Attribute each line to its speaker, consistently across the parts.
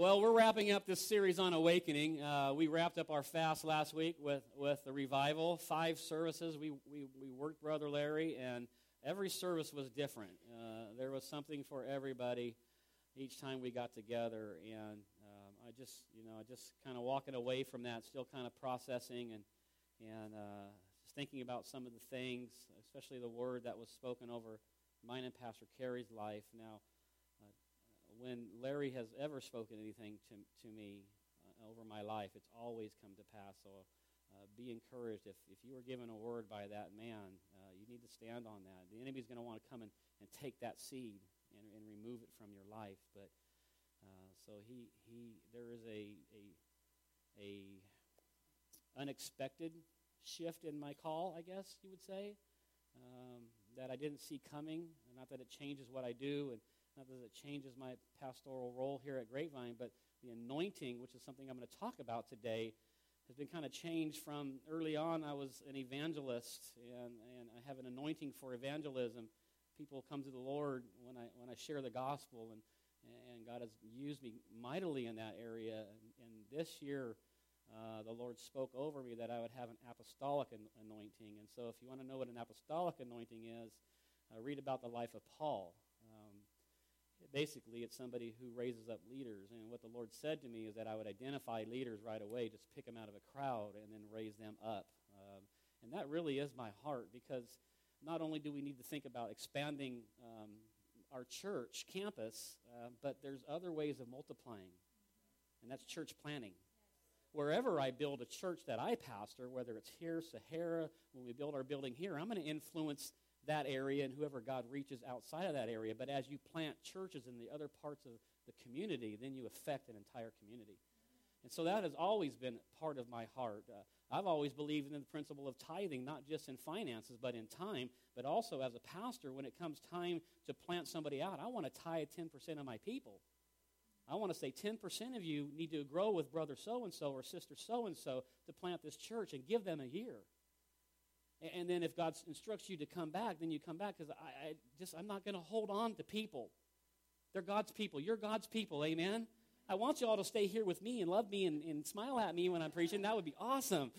Speaker 1: Well, we're wrapping up this series on awakening. Uh, we wrapped up our fast last week with, with the revival, five services. We, we, we worked Brother Larry, and every service was different. Uh, there was something for everybody each time we got together. And um, I just, you know, just kind of walking away from that, still kind of processing and, and uh, just thinking about some of the things, especially the word that was spoken over mine and Pastor Carey's life. Now, when Larry has ever spoken anything to, to me uh, over my life, it's always come to pass. So uh, be encouraged. If, if you were given a word by that man, uh, you need to stand on that. The enemy's going to want to come and, and take that seed and, and remove it from your life. But uh, so he, he, there is a, a, a unexpected shift in my call, I guess you would say, um, that I didn't see coming. Not that it changes what I do, and not that it changes my pastoral role here at Grapevine, but the anointing, which is something I'm going to talk about today, has been kind of changed from early on. I was an evangelist, and, and I have an anointing for evangelism. People come to the Lord when I, when I share the gospel, and, and God has used me mightily in that area. And, this year, uh, the Lord spoke over me that I would have an apostolic anointing. And so, if you want to know what an apostolic anointing is, uh, read about the life of Paul basically it's somebody who raises up leaders. And what the Lord said to me is that I would identify leaders right away, just pick them out of a crowd, and then raise them up. Um, and that really is my heart because not only do we need to think about expanding um, our church campus, uh, but there's other ways of multiplying, and that's church planting. Wherever I build a church that I pastor, whether it's here, Sahara, when we build our building here, I'm going to influence that area and whoever God reaches outside of that area. But as you plant churches in the other parts of the community, then you affect an entire community. And so that has always been part of my heart. Uh, I've always believed in the principle of tithing, not just in finances, but in time, but also as a pastor, when it comes time to plant somebody out, I want to tithe 10% of my people. I want to say 10% of you need to grow with brother so and so or sister so and so to plant this church and give them a year. And then if God instructs you to come back, then you come back because I, I, just I'm not going to hold on to people. They're God's people. You're God's people. Amen. I want you all to stay here with me and love me and, and smile at me when I'm preaching. That would be awesome.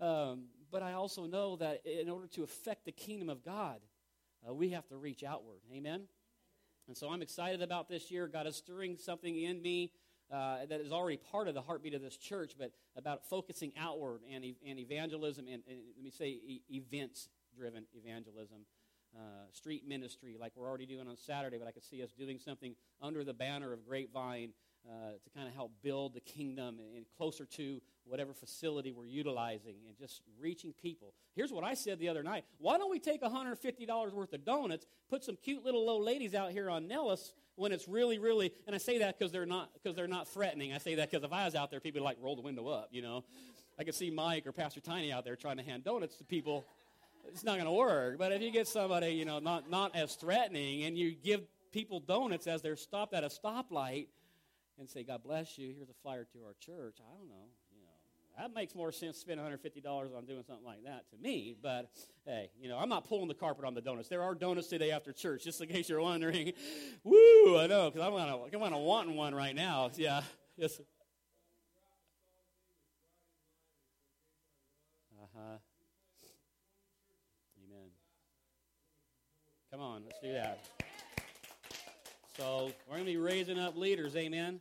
Speaker 1: Um, but I also know that in order to affect the kingdom of God, uh, we have to reach outward. Amen. And so I'm excited about this year. God is stirring something in me uh, that is already part of the heartbeat of this church, but about focusing outward and, and evangelism and, and let me say e- events driven evangelism. Uh, street ministry like we're already doing on Saturday, but I could see us doing something under the banner of Grapevine uh, to kind of help build the kingdom and, closer to whatever facility we're utilizing and just reaching people. Here's what I said the other night. Why don't we take $150 worth of donuts, put some cute little old ladies out here on Nellis when it's really, really, and I say that because they're not because they're not threatening. I say that because if I was out there, people would like roll the window up, you know. I could see Mike or Pastor Tiny out there trying to hand donuts to people. It's not going to work. But if you get somebody, you know, not, not as threatening and you give people donuts as they're stopped at a stoplight, and say, God bless you, here's a flyer to our church. I don't know. That makes more sense to spend $150 on doing something like that to me. But hey, you know, I'm not pulling the carpet on the donuts. There are donuts today after church, just in case you're wondering. Woo, I know, because I'm kind of I'm wanting one right now. Yeah, yes. Uh huh. Amen. Come on, let's do that. So we're going to be raising up leaders, amen.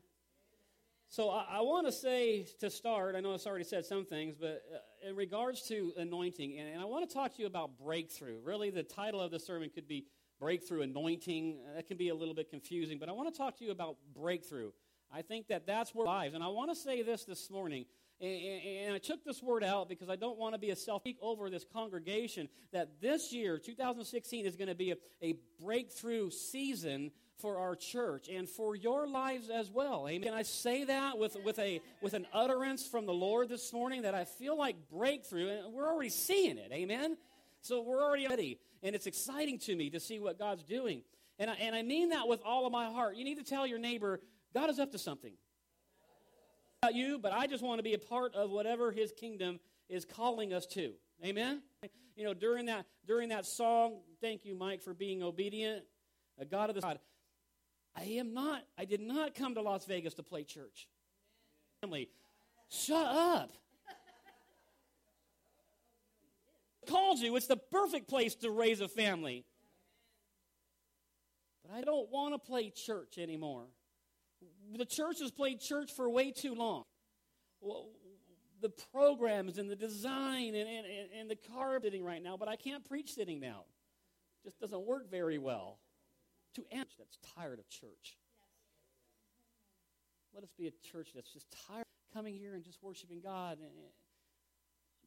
Speaker 1: So I, I want to say to start, I know I've already said some things, but uh, in regards to anointing, and, and, I want to talk to you about breakthrough. Really, the title of the sermon could be Breakthrough Anointing. Uh, that can be a little bit confusing, but I want to talk to you about breakthrough. I think that that's where lives. And I want to say this this morning. And, I took this word out because I don't want to be a self speak over this congregation that this year, 2016, is going to be a, a breakthrough season for our church and for your lives as well. Amen. Can I say that with, with, a, with an utterance from the Lord this morning that I feel like breakthrough, and we're already seeing it. Amen. So we're already ready, and it's exciting to me to see what God's doing. And I, and I mean that with all of my heart. You need to tell your neighbor, God is up to something. About you, but I just want to be a part of whatever His kingdom is calling us to. Amen. You know, during that during that song, thank you, Mike, for being obedient. A God of the God. I am not, I did not come to Las Vegas to play church. Family, shut up. Called you. It's the perfect place to raise a family. But I don't want to play church anymore. The church has played church for way too long. Well, the programs and the design and, and, and the car sitting right now, but I can't preach sitting now. It just doesn't work very well. To end that's tired of church. Let us be a church that's just tired coming here and just worshiping God.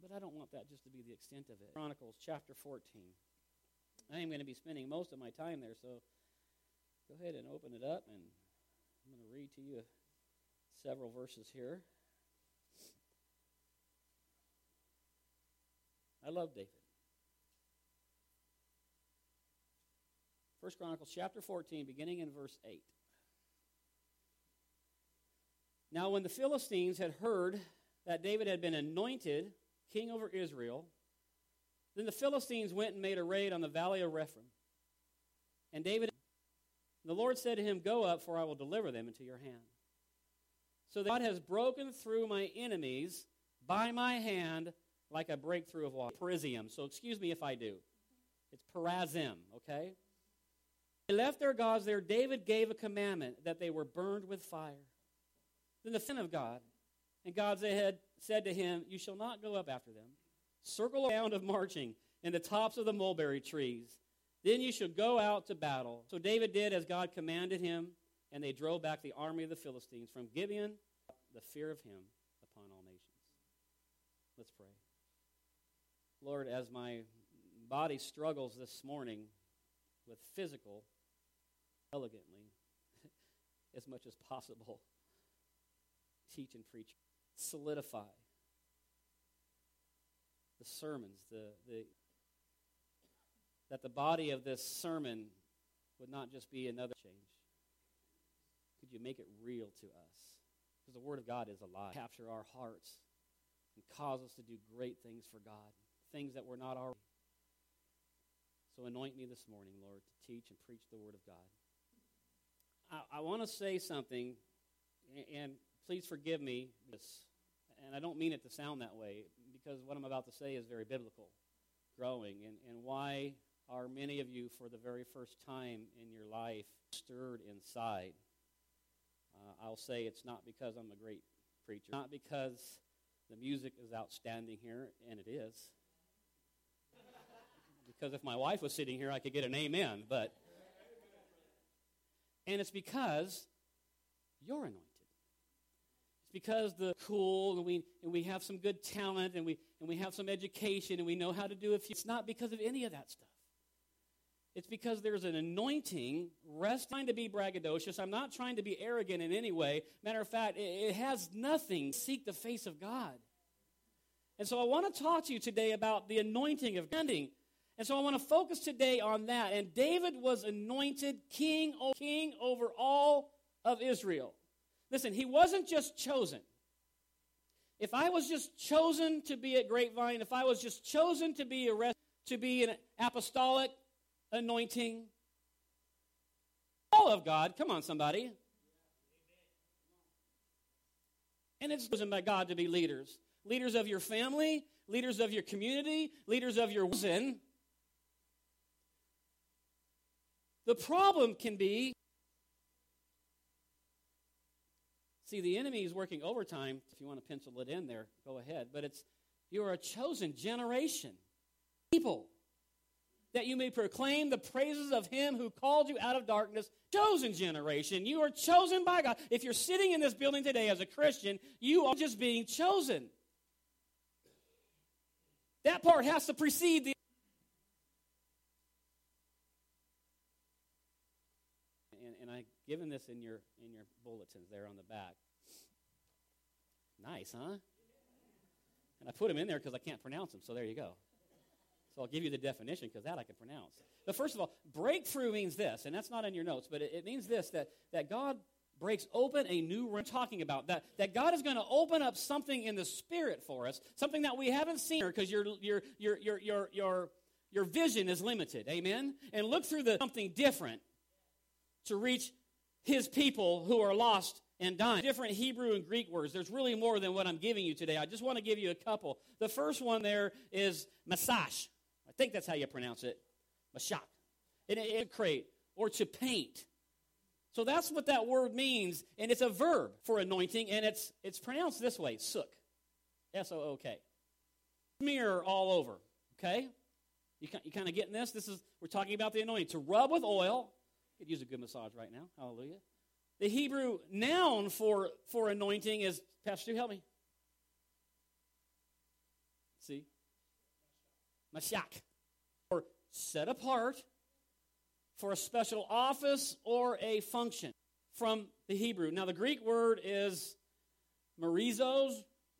Speaker 1: But I don't want that just to be the extent of it. Chronicles chapter 14. I am going to be spending most of my time there, so go ahead and open it up, and I'm going to read to you several verses here. I love David. First Chronicles chapter 14, beginning in verse 8. Now, when the Philistines had heard that David had been anointed king over Israel, then the Philistines went and made a raid on the valley of Rephaim. And David, the Lord said to him, Go up, for I will deliver them into your hand. So that God has broken through my enemies by my hand like a breakthrough of water. Perizim. So excuse me if I do. It's perazim, okay? They left their gods there. David gave a commandment that they were burned with fire. Then the sin of God. And God's God said to him, You shall not go up after them. Circle around of marching in the tops of the mulberry trees. Then you shall go out to battle. So David did as God commanded him, and they drove back the army of the Philistines from Gibeon, the fear of him upon all nations. Let's pray. Lord, as my body struggles this morning with physical, elegantly, as much as possible, teach and preach, solidify the sermons, the, the, that the body of this sermon would not just be another change. Could you make it real to us? Because the Word of God is alive. Capture our hearts and cause us to do great things for God things that were not already. So anoint me this morning, Lord, to teach and preach the Word of God. I, I want to say something, and please forgive me this, and I don't mean it to sound that way, because what I'm about to say is very biblical, growing, and, and why are many of you, for the very first time in your life, stirred inside? Uh, I'll say it's not because I'm a great preacher, not because the music is outstanding here, and it is because if my wife was sitting here, I could get an amen. But, and it's because you're anointed. It's because the cool and we and we have some good talent and we and we have some education and we know how to do a few. It's not because of any of that stuff. It's because there's an anointing. Rest trying to be braggadocious. I'm not trying to be arrogant in any way. Matter of fact, it, it has nothing. Seek the face of God. And so I want to talk to you today about the anointing of standing. And so I want to focus today on that. And David was anointed king, king over all of Israel. Listen, he wasn't just chosen. If I was just chosen to be at Grapevine, if I was just chosen to be a to be an apostolic anointing, all of God, come on, somebody. And it's chosen by God to be leaders. Leaders of your family, leaders of your community, leaders of your sin. The problem can be see, the enemy is working overtime. If you want to pencil it in there, go ahead. But it's you are a chosen generation, people, that you may proclaim the praises of him who called you out of darkness. Chosen generation. You are chosen by God. If you're sitting in this building today as a Christian, you are just being chosen. That part has to precede the given this in your in your bulletins there on the back. Nice, huh? And I put them in there because I can't pronounce them, so there you go. So I'll give you the definition because that I can pronounce. But first of all, breakthrough means this, and that's not in your notes, but it, it means this that, that God breaks open a new we're talking about that, that god is going to open up something in the spirit for us something that we haven't seen because your, your, your, your, your, your, your vision is limited amen and look through the something different to reach his people who are lost and dying. Different Hebrew and Greek words. There's really more than what I'm giving you today. I just want to give you a couple. The first one there is masash. I think that's how you pronounce it. Mashak. And it, it or to paint. So that's what that word means, and it's a verb for anointing, and it's it's pronounced this way: sook, S O O K. Smear all over. Okay, you you kind of getting this? This is we're talking about the anointing to rub with oil. Could use a good massage right now. Hallelujah. The Hebrew noun for for anointing is Pastor. Help me. See, mashak, or set apart for a special office or a function from the Hebrew. Now, the Greek word is marizos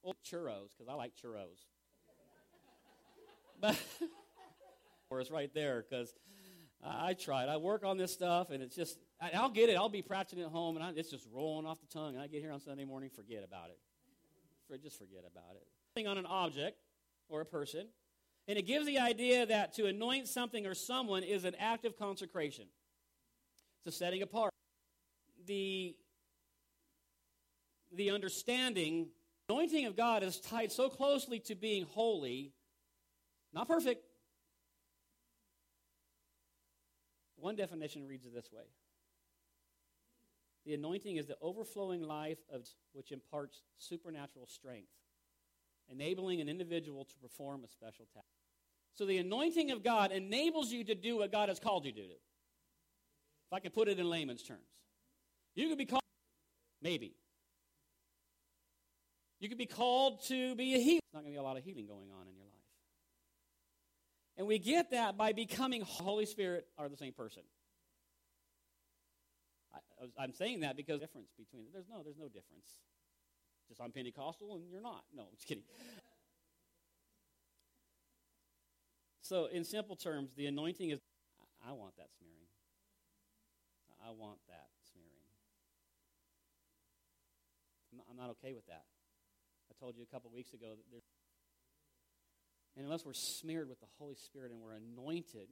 Speaker 1: or churros, because I like churros. but, or it's right there, because I, tried. I work on this stuff, and it's just, I, will get it. I'll be practicing at home, and I, it's just rolling off the tongue. And I get here on Sunday morning, forget about it. For, just forget about it. On an object or a person and it gives the idea that to anoint something or someone is an act of consecration. It's a setting apart. The, the understanding, anointing of God is tied so closely to being holy, not perfect. One definition reads it this way The anointing is the overflowing life of which imparts supernatural strength, enabling an individual to perform a special task. So the anointing of God enables you to do what God has called you to do. If I can put it in layman's terms. You could be called, maybe. You could be called to be a healer. There's not going to be a lot of healing going on in your life. And we get that by becoming Holy Spirit are the same person. I, am saying that because difference between there's no there's no difference. Just I'm Pentecostal and you're not. No, I'm just kidding. So, in simple terms, the anointing is I want that smearing. I want that smearing. I'm not, okay with that. I told you a couple weeks ago that there's. And unless we're smeared with the Holy Spirit and we're anointed,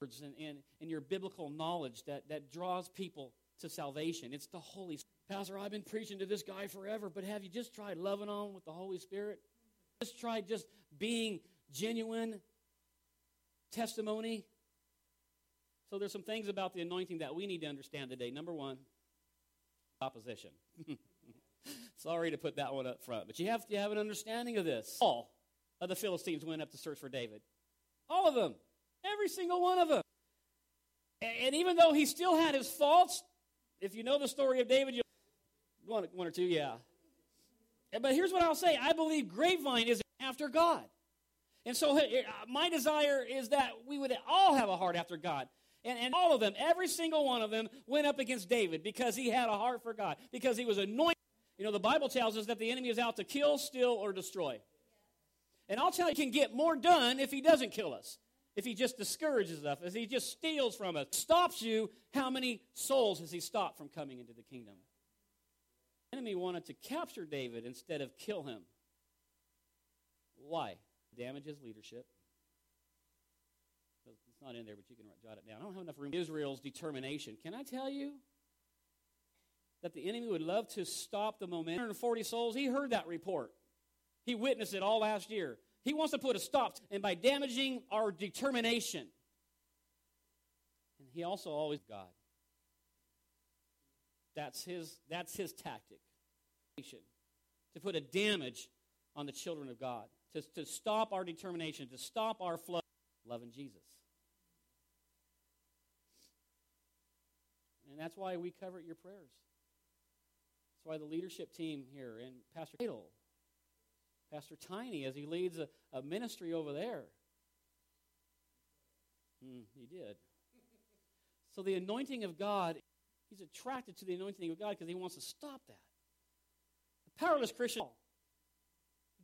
Speaker 1: and in, in your biblical knowledge that, that draws people to salvation, it's the Holy Spirit. Pastor, I've been preaching to this guy forever, but have you just tried loving on with the Holy Spirit? Just tried just being genuine testimony. So there's some things about the anointing that we need to understand today. Number one, opposition. Sorry to put that one up front, but you have to have an understanding of this. All of the Philistines went up to search for David. All of them. Every single one of them. And even though he still had his faults, if you know the story of David, you one, one or two, yeah. But here's what I'll say I believe Grapevine is after God. And so uh, my desire is that we would all have a heart after God. And, and all of them, every single one of them, went up against David because he had a heart for God, because he was anointed. You know, the Bible tells us that the enemy is out to kill, steal, or destroy. And I'll tell you, he can get more done if he doesn't kill us, if he just discourages us, if he just steals from us, stops you. How many souls has he stopped from coming into the kingdom? The enemy wanted to capture David instead of kill him. Why? damages leadership. It's not in there, but you can jot it down. I don't have enough room. Israel's determination. Can I tell you that the enemy would love to stop the momentum? 140 souls, he heard that report. He witnessed it all last year. He wants to put a stop, and by damaging our determination. And he also always God. That's his, that's his tactic. To put a damage on the children of God to, to stop our determination, to stop our flow, loving Jesus. And that's why we cover your prayers. That's why the leadership team here and Pastor Cadle, Pastor Tiny, as he leads a, a ministry over there. Hmm, he did. So the anointing of God, he's attracted to the anointing of God because he wants to stop that. A powerless Christian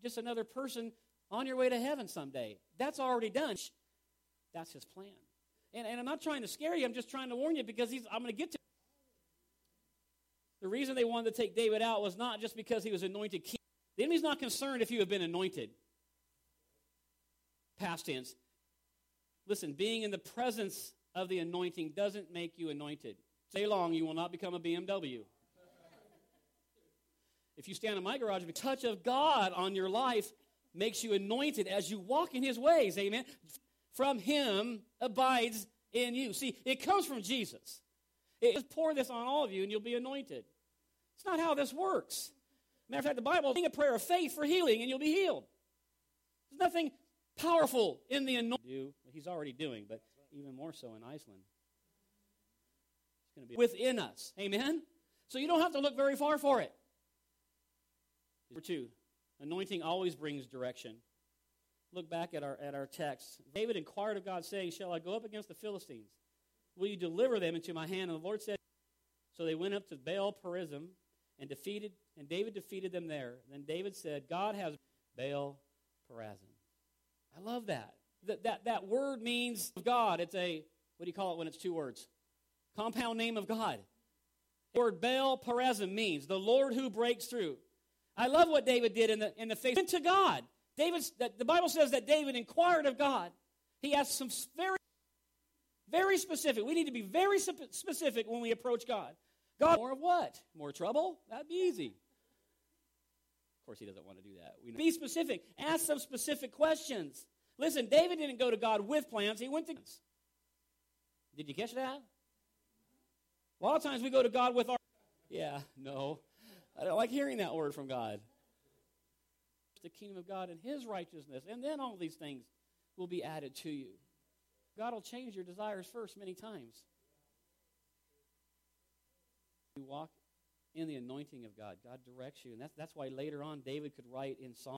Speaker 1: just another person on your way to heaven someday. That's already done. That's his plan. And, and I'm not trying to scare you, I'm just trying to warn you because he's, I'm going to get to. The reason they wanted to take David out was not just because he was anointed king. The enemy's not concerned if you have been anointed. Past tense. Listen, being in the presence of the anointing doesn't make you anointed. Stay long, you will not become a BMW. If you stand in my garage, the touch of God on your life makes you anointed as you walk in his ways. Amen. From him abides in you. See, it comes from Jesus. It, just pour this on all of you and you'll be anointed. It's not how this works. Matter of fact, the Bible is a prayer of faith for healing and you'll be healed. There's nothing powerful in the anointing. He's already doing, but even more so in Iceland. It's going to be within us. Amen? So you don't have to look very far for it. Number two, anointing always brings direction. Look back at our, at our text. David inquired of God, saying, Shall I go up against the Philistines? Will you deliver them into my hand? And the Lord said, So they went up to Baal Perazim and defeated, and David defeated them there. Then David said, God has Baal Perazim. I love that. That, that. that word means God. It's a, what do you call it when it's two words? Compound name of God. The word Baal Perazim means the Lord who breaks through. I love what David did in the, in the face to God. David, the Bible says that David inquired of God. He asked some very, very specific. We need to be very specific when we approach God. God, more of what? More trouble? That'd be easy. Course, he doesn't want to do that. We know. Be specific. Ask some specific questions. Listen, David didn't go to God with plans, he went to. Did you catch that? A lot of times we go to God with our. Yeah, no. I don't like hearing that word from God. The kingdom of God and his righteousness, and then all these things will be added to you. God will change your desires first many times. You walk in the anointing of God. God directs you. And that's, that's why later on David could write in Psalm,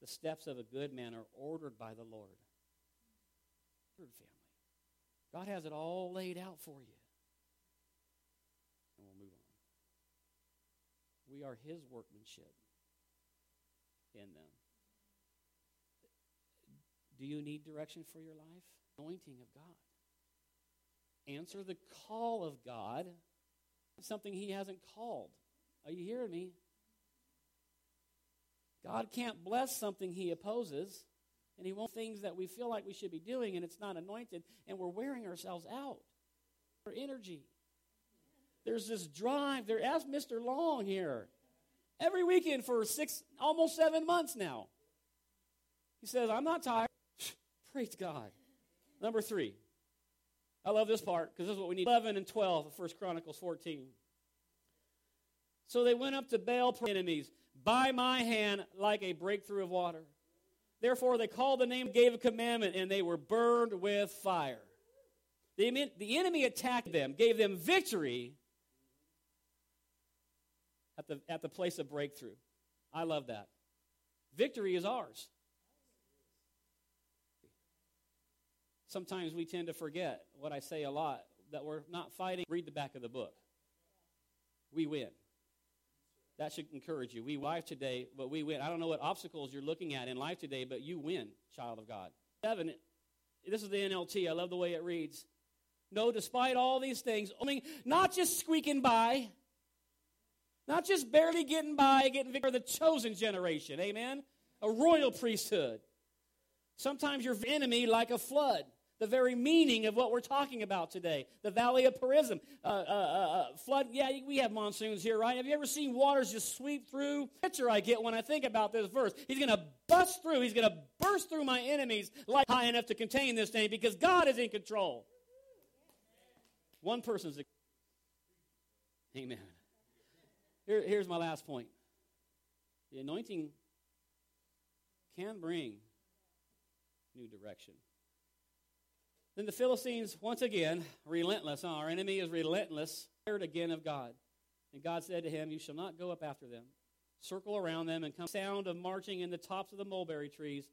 Speaker 1: the steps of a good man are ordered by the Lord. Family. God has it all laid out for you. And we'll move on. We are his workmanship in them. Do you need direction for your life? Anointing of God. Answer the call of God something he hasn't called. Are you hearing me? God can't bless something he opposes, and he won't things that we feel like we should be doing, and it's not anointed, and we're wearing ourselves out for energy. There's this drive. There, ask Mr. Long here. Every weekend for six, almost seven months now. He says, I'm not tired. Praise God. Number three, I love this part because this is what we need. 11 and 12 of 1 Chronicles 14. So they went up to Baal enemies by my hand like a breakthrough of water. Therefore they called the name, gave a commandment, and they were burned with fire. The, the enemy attacked them, gave them victory at the, at the place of breakthrough. I love that. Victory is ours. Sometimes we tend to forget what I say a lot that we're not fighting. Read the back of the book. We win. That should encourage you. We live today, but we win. I don't know what obstacles you're looking at in life today, but you win, child of God. Seven, this is the NLT. I love the way it reads. No, despite all these things, I mean, not just squeaking by, not just barely getting by, getting victory, the chosen generation. Amen? A royal priesthood. Sometimes your enemy like a flood the very meaning of what we're talking about today. The Valley of Perazim. Uh, uh, uh, uh, flood, yeah, we have monsoons here, right? Have you ever seen waters just sweep through? Picture I get when I think about this verse. He's going to bust through. He's going to burst through my enemies like high enough to contain this thing because God is in control. One person's. Amen. Here, here's my last point. The anointing can bring new direction. Then the Philistines, once again, relentless. Huh? Our enemy is relentless, tired again of God. And God said to him, You shall not go up after them. Circle around them and come sound of marching in the tops of the mulberry trees.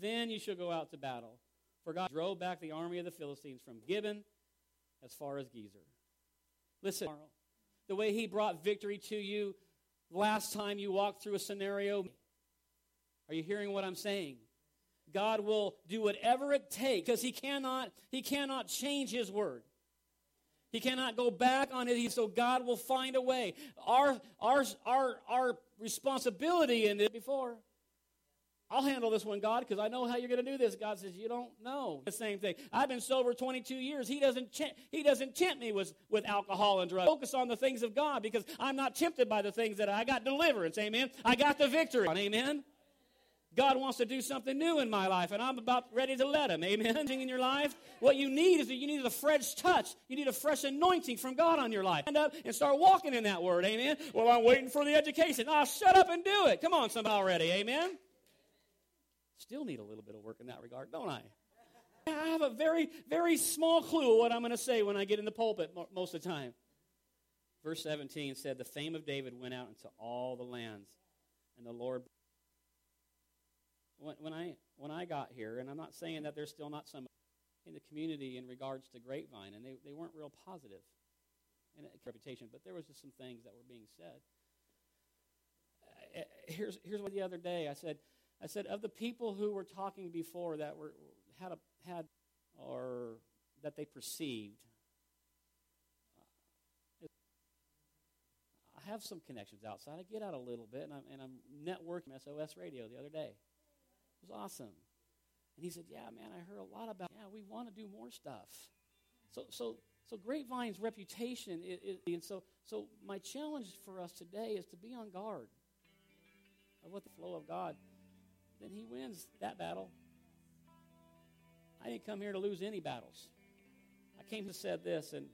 Speaker 1: Then you shall go out to battle. For God drove back the army of the Philistines from Gibeon as far as Gezer. Listen, the way he brought victory to you last time you walked through a scenario. Are you hearing what I'm saying? God will do whatever it takes because he cannot, he cannot change his word. He cannot go back on it, so God will find a way. Our, our, our, our responsibility in it before. I'll handle this one, God, because I know how you're going to do this. God says, You don't know. The same thing. I've been sober 22 years. He doesn't, ch- he doesn't tempt me with, with alcohol and drugs. Focus on the things of God because I'm not tempted by the things that I got deliverance. Amen. I got the victory. Amen. God wants to do something new in my life, and I'm about ready to let Him. Amen. In your life, what you need is that you need a fresh touch. You need a fresh anointing from God on your life. Up and start walking in that Word. Amen. Well, I'm waiting for the education. Ah, oh, shut up and do it. Come on, somebody already. Amen. Still need a little bit of work in that regard, don't I? I have a very, very small clue of what I'm going to say when I get in the pulpit most of the time. Verse 17 said, The fame of David went out into all the lands, and the Lord. When, when, I, when I got here, and I'm not saying that there's still not some in the community in regards to Grapevine, and they, they weren't real positive in reputation, but there was just some things that were being said. Uh, here's, here's what the other day I said, I said, of the people who were talking before that were had a, had or that they perceived, uh, I have some connections outside. I get out a little bit, and I'm, and I'm networking SOS Radio the other day. It was awesome. And he said, "Yeah, man, I heard a lot about. Yeah, we want to do more stuff. So, so, so Grapevine's reputation, and so, so my challenge for us today is to be on guard of what the flow of God then he wins that battle. I didn't come here to lose any battles. I came to said this, and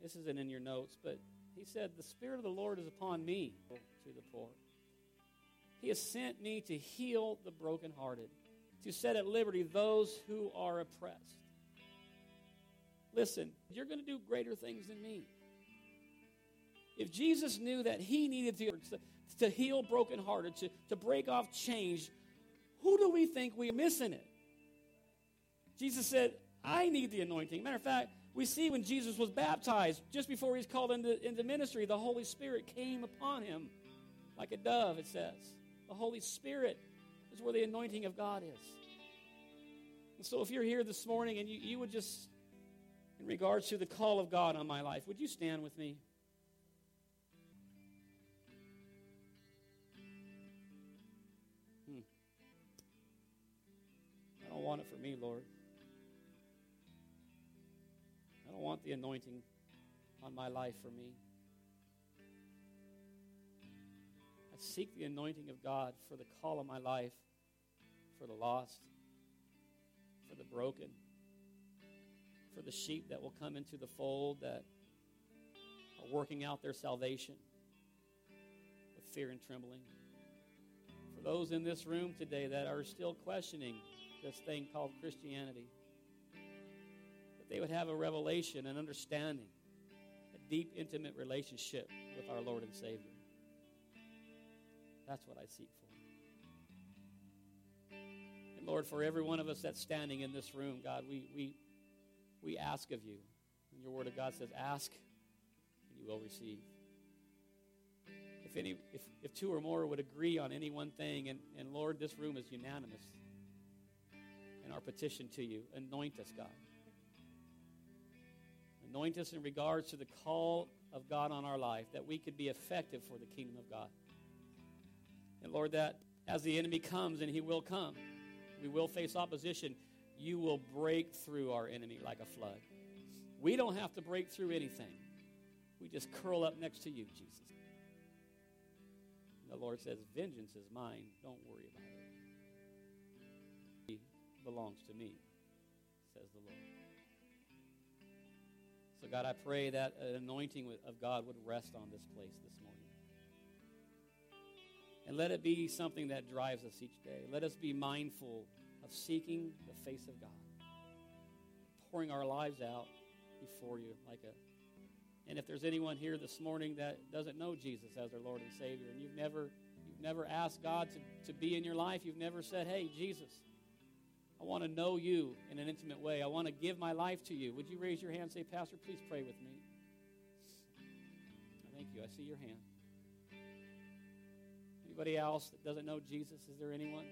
Speaker 1: this isn't in your notes, but he said, The Spirit of the Lord is upon me to the poor. He has sent me to heal the brokenhearted, to set at liberty those who are oppressed. Listen, you're going to do greater things than me. If Jesus knew that he needed to, to heal brokenhearted, to, to break off chains, who do we think we're missing it? Jesus said, I need the anointing. Matter of fact, we see when Jesus was baptized, just before he's called into, into ministry, the Holy Spirit came upon him like a dove, it says. The Holy Spirit is where the anointing of God is. And so if you're here this morning and you, you would just, in regards to the call of God on my life, would you stand with me? Hmm. I don't want it for me, Lord. I don't want the anointing on my life for me. Seek the anointing of God for the call of my life, for the lost, for the broken, for the sheep that will come into the fold that are working out their salvation with fear and trembling. For those in this room today that are still questioning this thing called Christianity. That they would have a revelation, an understanding, a deep, intimate relationship with our Lord and Savior. That's what I seek for. And Lord, for every one of us that's standing in this room, God, we, we, we ask of you. And your word of God says, ask and you will receive. If, any, if, if two or more would agree on any one thing, and, and Lord, this room is unanimous in our petition to you. Anoint us, God. Anoint us in regards to the call of God on our life, that we could be effective for the kingdom of God. And Lord, that as the enemy comes, and he will come, we will face opposition, you will break through our enemy like a flood. We don't have to break through anything. We just curl up next to you, Jesus. And the Lord says, Vengeance is mine. Don't worry about it He belongs to me, says the Lord. So, God, I pray that an anointing of God would rest on this place this morning. And let it be something that drives us each day. Let us be mindful of seeking the face of God, pouring our lives out before you like a and if there's anyone here this morning that doesn't know Jesus as their Lord and Savior, and you've never you've never asked God to, to be in your life, you've never said, Hey, Jesus, I want to know you in an intimate way. I want to give my life to you. Would you raise your hand and say, Pastor, please pray with me? Thank you. I see your hand. Anybody else that doesn't know Jesus? Is there anyone?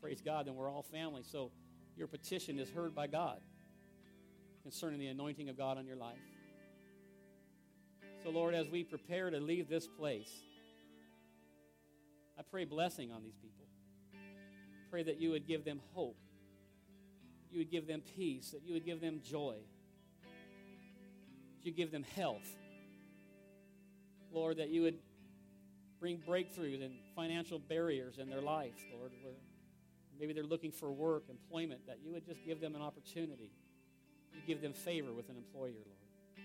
Speaker 1: Praise God, then we're all family. So your petition is heard by God concerning the anointing of God on your life. So, Lord, as we prepare to leave this place, I pray blessing on these people. Pray that you would give them hope. You would give them peace, that you would give them joy. That you give them health. Lord, that you would bring breakthroughs and financial barriers in their life, Lord, maybe they're looking for work, employment, that you would just give them an opportunity. You give them favor with an employer, Lord.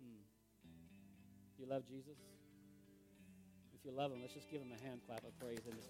Speaker 1: Hmm. You love Jesus? If you love him, let's just give him a hand clap of praise in this